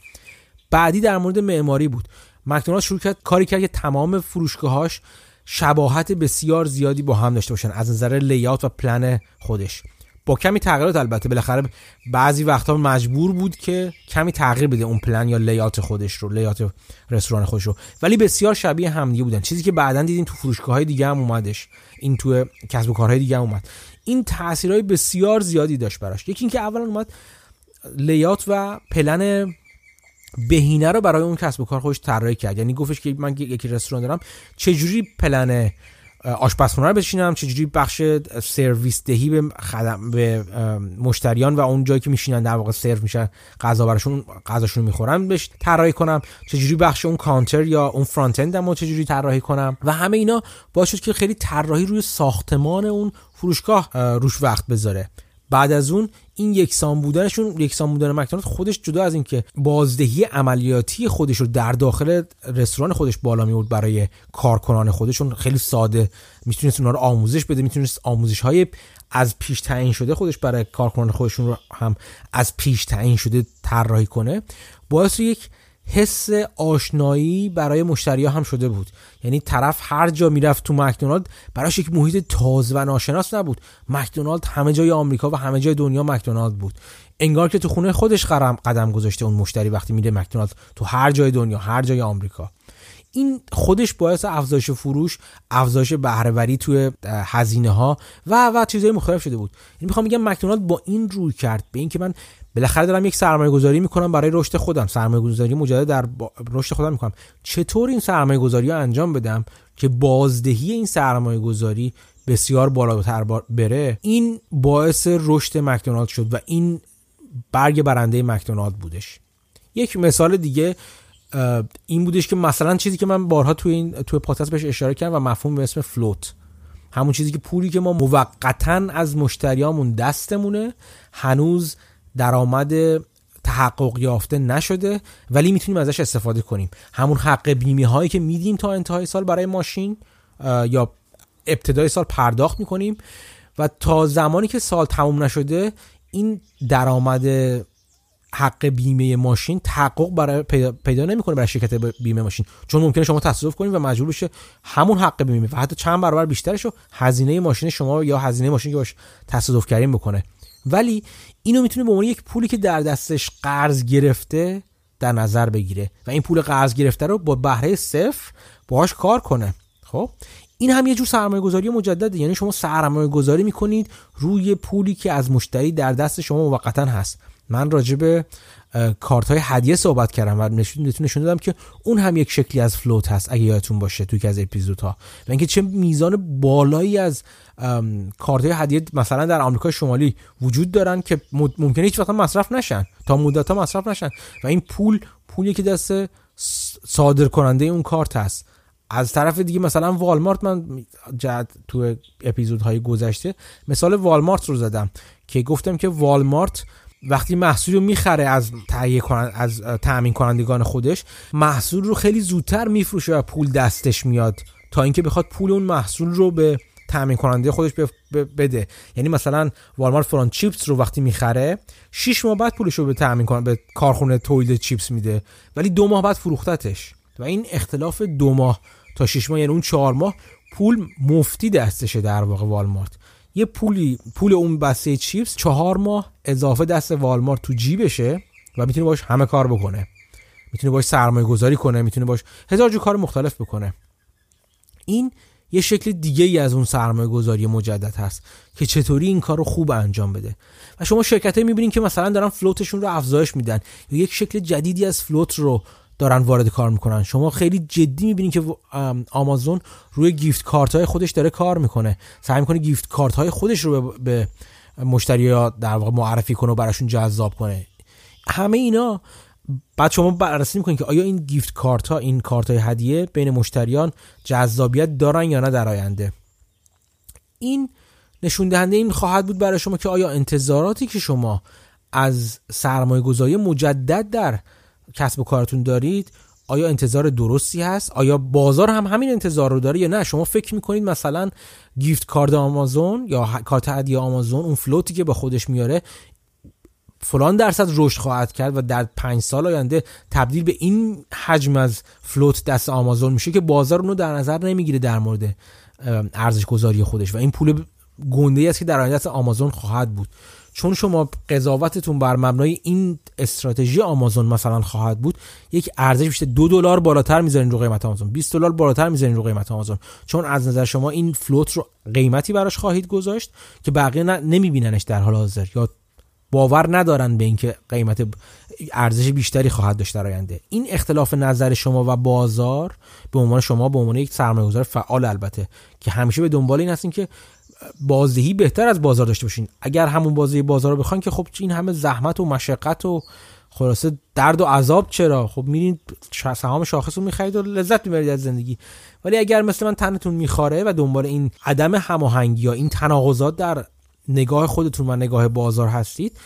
بعدی در مورد معماری بود. مکدونالد شروع کرد کاری کرد که تمام فروشگاهاش شباهت بسیار زیادی با هم داشته باشن از نظر لیات و پلن خودش. با کمی تغییرات البته بالاخره بعضی وقتا مجبور بود که کمی تغییر بده اون پلن یا لیات خودش رو لیات رستوران خودش رو. ولی بسیار شبیه همدیگه بودن. چیزی که بعدا دیدیم تو فروشگاه های دیگه هم اومدش. این تو کسب و کارهای دیگه هم اومد. این تاثیرهای بسیار زیادی داشت براش. یکی اینکه اولا اومد لیات و پلن بهینه رو برای اون کسب و کار خودش طراحی کرد. یعنی گفتش که من یکی رستوران دارم. چه جوری پلن آشپزخونه رو بشینم چجوری بخش سرویس دهی به خدم به مشتریان و اون جایی که میشینن در واقع سرو میشن غذا براشون غذاشون می‌خورن بهش طراحی کنم. چجوری بخش اون کانتر یا اون فرانت اندمو چجوری طراحی کنم؟ و همه اینا باعث شد که خیلی طراحی روی ساختمان اون فروشگاه روش وقت بذاره. بعد از اون این یکسان بودنشون یکسان بودن مکدونالد خودش جدا از اینکه بازدهی عملیاتی خودش رو در داخل رستوران خودش بالا میورد برای کارکنان خودشون. خیلی ساده. می‌تونست اونا رو آموزش بده. می‌تونست آموزش های از پیش تعیین شده خودش برای کارکنان خودشون رو هم از پیش تعیین شده طراحی کنه. باعث یک حس آشنایی برای مشتری هم شده بود. یعنی طرف هر جا می‌رفت تو مکدونالد براش یک محیط تازه و ناشناس نبود. مکدونالد همه جای آمریکا و همه جای دنیا مکدونالد بود. انگار که تو خونه خودش قدم گذاشته اون مشتری وقتی میره مکدونالد تو هر جای دنیا هر جای آمریکا. این خودش باعث افزایش فروش افزایش بهرهوری توی هزینه ها و و چیزهای مختلف شده بود. این می‌خوام بگم مکدونالد با این روی کرد به اینکه من بالاخره دارم یک سرمایه گذاری می‌کنم برای رشد خودم. سرمایه گذاری مجدد در رشد خودم می‌کنم. چطور این سرمایه گذاری رو انجام بدم که بازدهی این سرمایه گذاری بسیار بالاتر بره؟ این باعث رشد مکدونالد شد و این برگ برنده مکدونالد بودش. یک مثال دیگه این بودش که مثلا چیزی که من بارها توی این توی پادکست بهش اشاره کردم و مفهوم به اسم فلوت همون چیزی که پولی که ما موقتا از مشتریامون دستمونه هنوز درآمد تحقق یافته نشده ولی می‌تونیم ازش استفاده کنیم. همون حق بیمه هایی که میدیم تا انتهای سال برای ماشین یا ابتدای سال پرداخت می‌کنیم. و تا زمانی که سال تموم نشده این درآمد حق بیمه ماشین تحقق برای پیدا, نمی‌کنه برای شرکت بیمه ماشین. چون ممکنه شما تصادف کنید و مجبور بشه همون حق بیمه و حتی چند برابر بیشترش رو هزینه ماشین شما یا هزینه ماشین که باش تصادف کردین بکنه. ولی اینو می‌تونه به عنوان یک پولی که در دستش قرض گرفته در نظر بگیره و این پول قرض گرفته رو با بهره صفر باهاش کار کنه. خب؟ این هم یه جور سرمایه گذاری مجدده. یعنی شما سرمایه گذاری می‌کنید روی پولی که از مشتری در دست شما موقتا هست. من راجع به کارت های هدیه صحبت کردم و نشون نشون دادم که اون هم یک شکلی از فلوت هست اگه یادتون باشه توی از اپیزودها. و اینکه چه میزان بالایی از کارت های هدیه مثلا در آمریکا شمالی وجود دارن که ممکنه هیچ وقت مصرف نشن. تا مدت ها مصرف نشن. و این پول پولی که دست صادر کننده اون کارت هست. از طرف دیگه مثلا والمارت من جد تو اپیزودهای گذشته مثال والمارت رو زدم که گفتم که والمارت وقتی محصول رو می‌خره از تهیه کنن از تامین کنندگان خودش محصول رو خیلی زودتر میفروشه و پول دستش میاد تا اینکه بخواد پول اون محصول رو به تامین کننده خودش بده. یعنی مثلا والمارت فران چیپس رو وقتی می‌خره 6 ماه بعد پولش رو به تامین کنه به کارخونه تولید چیپس میده ولی دو ماه بعد فروختتش. و این اختلاف دو ماه تا 6 ماه یعنی اون 4 ماه پول مفتی دستشه در واقع والمارت. یه پولی پول اون بسته چیپس چهار ماه اضافه دست والمارت تو جیبشه و می‌تونه باش همه کار بکنه. می‌تونه باش سرمایه گذاری کنه می‌تونه باش هزار جو کار مختلف بکنه. این یه شکل دیگه ای از اون سرمایه گذاری مجدد هست که چطوری این کار رو خوب انجام بده. و شما شرکت می‌بینین که مثلا دارن فلوتشون رو افزایش میدن. یا یک شکل جدیدی از فلوت رو دارن وارد کار می‌کنن. شما خیلی جدی می‌بینید که آمازون روی گیفت کارت های خودش داره کار می‌کنه. سعی می‌کنه گیفت کارت های خودش رو به مشتری ها در واقع معرفی کنه و براشون جذاب کنه. همه اینا بعد شما بررسی می‌کنید که آیا این گیفت کارت ها این کارت های هدیه بین مشتریان جذابیت دارن یا نه در آینده؟ این نشون دهنده این خواهد بود برای شما که آیا انتظاراتی که شما از سرمایه گذاری مجدد در کسب و کارتون دارید آیا انتظار درستی هست؟ آیا بازار هم همین انتظار رو داره یا نه؟ شما فکر می‌کنید مثلا گیفت کارد آمازون یا کارت هدیه آمازون اون فلوتی که به خودش میاره فلان درصد رشد خواهد کرد و در پنج سال آینده تبدیل به این حجم از فلوت دست آمازون میشه که بازار اونو در نظر نمی‌گیره در مورد ارزش گذاری خودش و این پول گنده است که در آینده آمازون خواهد بود. چون شما قضاوتتون بر مبنای این استراتژی آمازون مثلا خواهد بود یک ارزش بیشتر دو دلار بالاتر می‌ذارین رو قیمت آمازون. 20 دلار بالاتر می‌ذارین رو قیمت آمازون. چون از نظر شما این فلوت رو قیمتی براش خواهید گذاشت که بقیه نمیبیننش در حال حاضر یا باور ندارن به اینکه قیمت ارزش بیشتری خواهد داشت در آینده. این اختلاف نظر شما و بازار به عنوان شما به عنوان یک سرمایه‌گذار فعال البته که همیشه به دنبال این هستین که بازدهی بهتر از بازار داشته باشین. اگر همون بازی بازار رو بخواین که خب این همه زحمت و مشقت و خلاصه درد و عذاب چرا؟ خب میرین سهام شاخص رو می‌خرید و لذت می‌برید از زندگی. ولی اگر مثل من تنتون میخواره و دنبال این عدم هماهنگی یا این تناقضات در نگاه خودتون و نگاه بازار هستید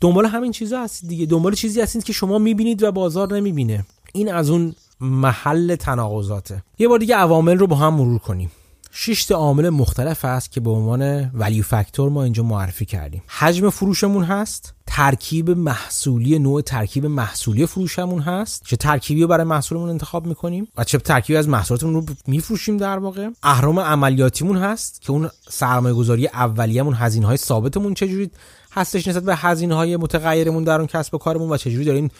دنبال همین چیزا هستید دیگه. دنبال چیزی هستید که شما می‌بینید و بازار نمی‌بینه. این از اون محل تناقضاته. یه بار دیگه عوامل رو با هم مرور کنیم. 6 تا عامل مختلف هست که به عنوان ولیو فاکتور ما اینجا معرفی کردیم. حجم فروشمون هست ترکیب محصولی نوع ترکیب محصولی فروشمون هست چه ترکیبی رو برای محصولمون انتخاب می‌کنیم و چه ترکیبی از محصولاتمون رو میفروشیم در واقع. اهرام عملیاتیمون هست که اون سرمایه گذاری اولیه‌مون هزینه های ثابتمون چجوری هستش نسبت به هزینه های متغیرمون در اون کسب و کارمون و چجوری داریم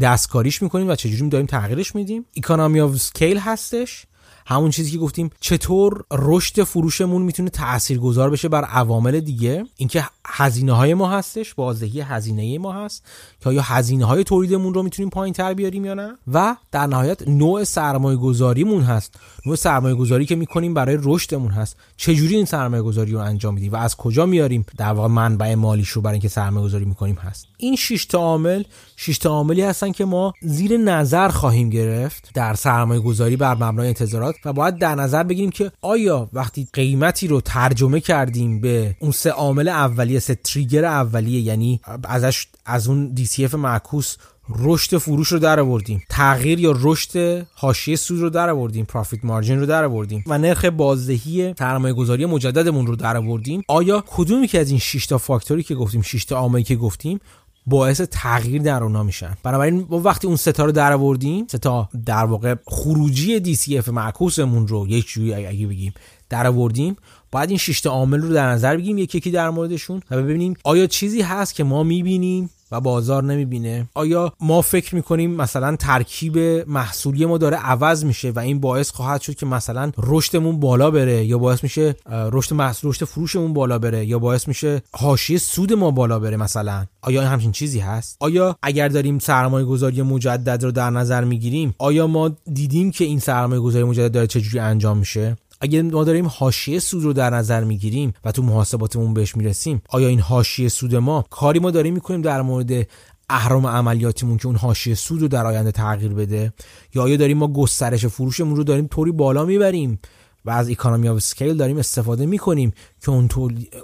دستکاریش می‌کنیم و چجوری داریم تغییرش میدیم. economy of scale هستش. همون چیزی که گفتیم چطور رشد فروشمون می‌تونه تاثیرگذار بشه بر عوامل دیگه؟ اینکه هزینه های ما هستش بازدهی هزینه ما هست که آیا هزینه های تولیدمون رو می‌تونیم پایین تر بیاریم یا نه؟ و در نهایت نوع سرمایه گذاریمون هست. نوع سرمایه گذاری که می‌کنیم برای رشدمون هست. چجوری این سرمایه گذاری رو انجام میدیم و از کجا میاریم در واقع منبع مالیش رو برای اینکه سرمایه گذاری می‌کنیم هست. این 6 تا عامل 6 تا عاملی هستن که ما زیر نظر خواهیم گرفت در سرمایه گذاری بر مبنای انتظارات. و باید در نظر بگیریم که آیا وقتی قیمتی رو ترجمه کردیم به اون سه عامل اولیه سه تریگر اولیه یعنی ازش از اون DCF معکوس رشد فروش رو در آوردیم تغییر یا رشد حاشیه سود رو در آوردیم پروفیت مارجین رو در آوردیم و نرخ بازدهی سرمایه گذاری مجددمون رو در آوردیم آیا کدومی که از این 6 تا فاکتوری که گفتیم 6 تا عاملی که گفتیم باعث تغییر در اونا میشن. بنابراین ما وقتی اون ستا رو در آوردیم ستا در واقع خروجی DCF معکوسمون رو یک جوری اگه بگیم در آوردیم باید این شش عامل رو در نظر بگیریم یکی یکی در موردشون و ببینیم آیا چیزی هست که ما می‌بینیم؟ و بازار نمی‌بینه. آیا ما فکر می‌کنیم مثلا ترکیب محصولی ما داره عوض میشه و این باعث خواهد شد که مثلا رشدمون بالا بره یا باعث میشه رشد محصول رشد فروشمون بالا بره یا باعث میشه حاشیه سود ما بالا بره مثلا؟ آیا همچین چیزی هست؟ آیا اگر داریم سرمایه گذاری مجدد رو در نظر می‌گیریم آیا ما دیدیم که این سرمایه گذاری مجدد داره چجوری انجام میشه؟ اگه ما داریم حاشیه سود رو در نظر می‌گیریم و تو محاسباتمون بهش می‌رسیم آیا این حاشیه سود ما کاری ما داریم می‌کنیم در مورد اهرم عملیاتیمون که اون حاشیه سود رو در آینده تغییر بده؟ یا آیا داریم ما گسترش فروشمون رو داریم طوری بالا می‌بریم و از economy of scale داریم استفاده می‌کنیم که اون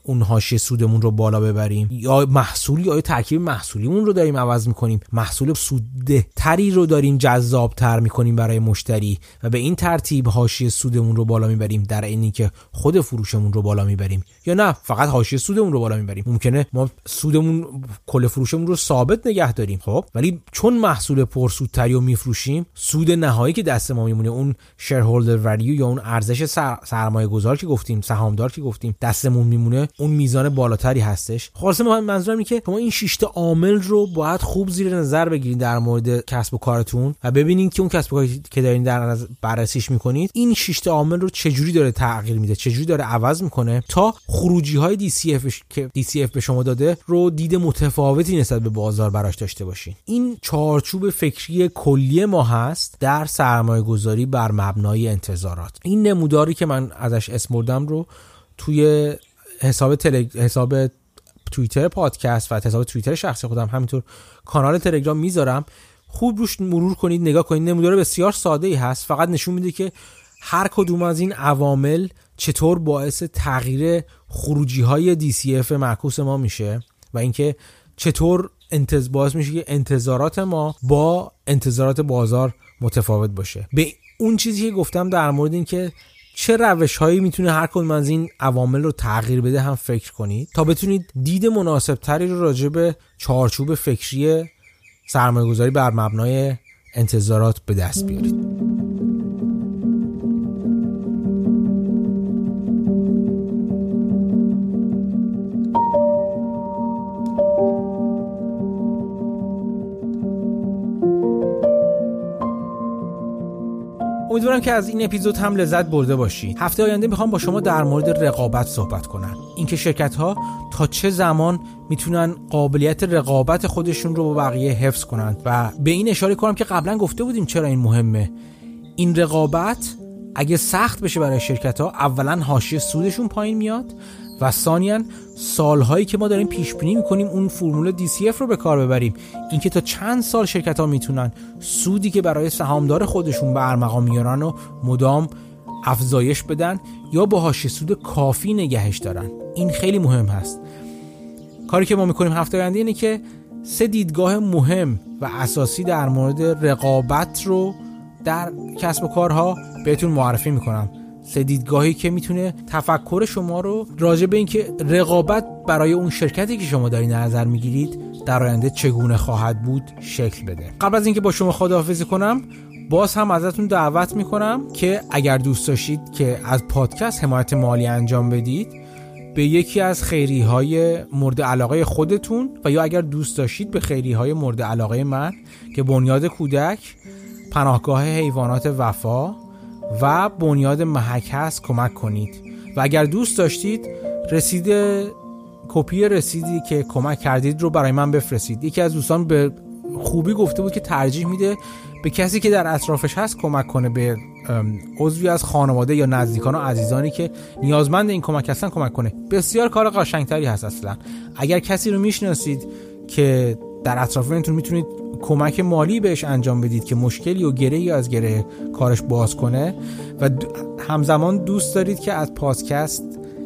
اون حاشیه سودمون رو بالا ببریم. یا محصولی یا ترکیب محصولیمون رو داریم عوض می‌کنیم. محصول سودده تری رو داریم جذاب تر می‌کنیم برای مشتری و به این ترتیب حاشیه سودمون رو بالا می‌بریم در اینی که خود فروشمون رو بالا می‌بریم. یا نه فقط حاشیه سودمون رو بالا می‌بریم. ممکنه ما سودمون کل فروشمون رو ثابت نگه داریم خب؟ ولی چون محصول پرسودتری رو میفروشیم سود نهایی که دست ما میمونه اون شیرهولدر ولیو یا اون ارزش سرمایه گذار که گفتیم سهامدار که گفتیم دستمون میمونه اون میزان بالاتری هستش. خلاصه من منظورم اینه که شما این 6 عامل رو باید خوب زیر نظر بگیرید در مورد کسب و کارتون و ببینید که اون کسب و کاری که دارین در بررسیش می‌کنید این 6 عامل رو چجوری داره تغییر میده چجوری داره عوض می‌کنه تا خروجی های DCF که DCF به شما داده رو دید متفاوتی نسبت به بازار براش داشته باشین. این چارچوب فکری کلی ما هست در سرمایه گذاری بر مبنای انتظارات. این نموداری که من ازش اسم رو توی حساب تلگ... حساب توییتر پادکست و حساب توییتر شخصی خودم همینطور کانال تلگرام می‌ذارم. خوب روش مرور کنید نگاه کنید. نمودار بسیار ساده ای هست. فقط نشون میده که هر کدوم از این عوامل چطور باعث تغییر خروجی های DCF معکوس ما میشه و اینکه چطور انتظ باعث میشه که انتظارات ما با انتظارات بازار متفاوت باشه. به اون چیزی که گفتم در مورد اینکه چه روش هایی می‌تونه هر کدوم از این عوامل رو تغییر بده هم فکر کنید تا بتونید دید مناسب تری رو راجع به چارچوب فکری سرمایه گذاری بر مبنای انتظارات به دست بیارید. امیدوارم که از این اپیزود هم لذت برده باشید هفته آینده می‌خوام با شما در مورد رقابت صحبت کنم. اینکه شرکت ها تا چه زمان می‌تونن قابلیت رقابت خودشون رو با بقیه حفظ کنند. و به این اشاره کنم که قبلا گفته بودیم چرا این مهمه. این رقابت اگه سخت بشه برای شرکت ها اولا حاشیه سودشون پایین میاد. و ثانیا سالهایی که ما داریم پیش بینی می‌کنیم اون فرمول DCF رو به کار ببریم. اینکه تا چند سال شرکت ها می‌تونن سودی که برای سهامدار خودشون به ارمغان میارن و مدام افزایش بدن یا با حاشیه سود کافی نگهش دارن. این خیلی مهم هست. کاری که ما می‌کنیم هفته آینده اینه که سه دیدگاه مهم و اساسی در مورد رقابت رو در کسب و کارها بهتون معرفی می‌کنم. سه دیدگاهی که می‌تونه تفکر شما رو راجع به اینکه رقابت برای اون شرکتی که شما دارین نظر می‌گیرید در آینده چگونه خواهد بود شکل بده. قبل از اینکه با شما خداحافظی کنم باز هم ازتون دعوت می‌کنم که اگر دوست داشتید که از پادکست حمایت مالی انجام بدید به یکی از خیری های مورد علاقه خودتون و یا اگر دوست داشتید به خیری های مورد علاقه من که بنیاد کودک پناهگاه حیوانات وفا و بنیاد محک هست کمک کنید. و اگر دوست داشتید رسید کپی رسیدی که کمک کردید رو برای من بفرستید. یکی از دوستان به خوبی گفته بود که ترجیح میده به کسی که در اطرافش هست کمک کنه به عضوی از خانواده یا نزدیکان و عزیزانی که نیازمند این کمک هستن کمک کنه. بسیار کار قشنگتری هست اصلا. اگر کسی رو می‌شناسید که در اطرافتون می‌تونید کمک مالی بهش انجام بدید که مشکلی و گره از گره کارش باز کنه و همزمان دوست دارید که از پادکست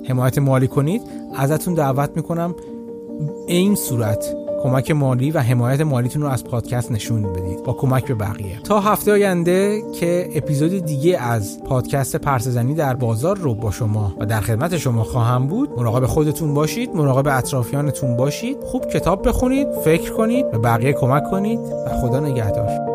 حمایت مالی کنید. ازتون دعوت می‌کنم این صورت. کمک مالی و حمایت مالیتون رو از پادکست نشون بدید. با کمک به بقیه. تا هفته آینده که اپیزود دیگه از پادکست پرسزنی در بازار رو با شما و در خدمت شما خواهم بود مراقب خودتون باشید مراقب اطرافیانتون باشید خوب کتاب بخونید فکر کنید به بقیه کمک کنید و خدا نگهدار.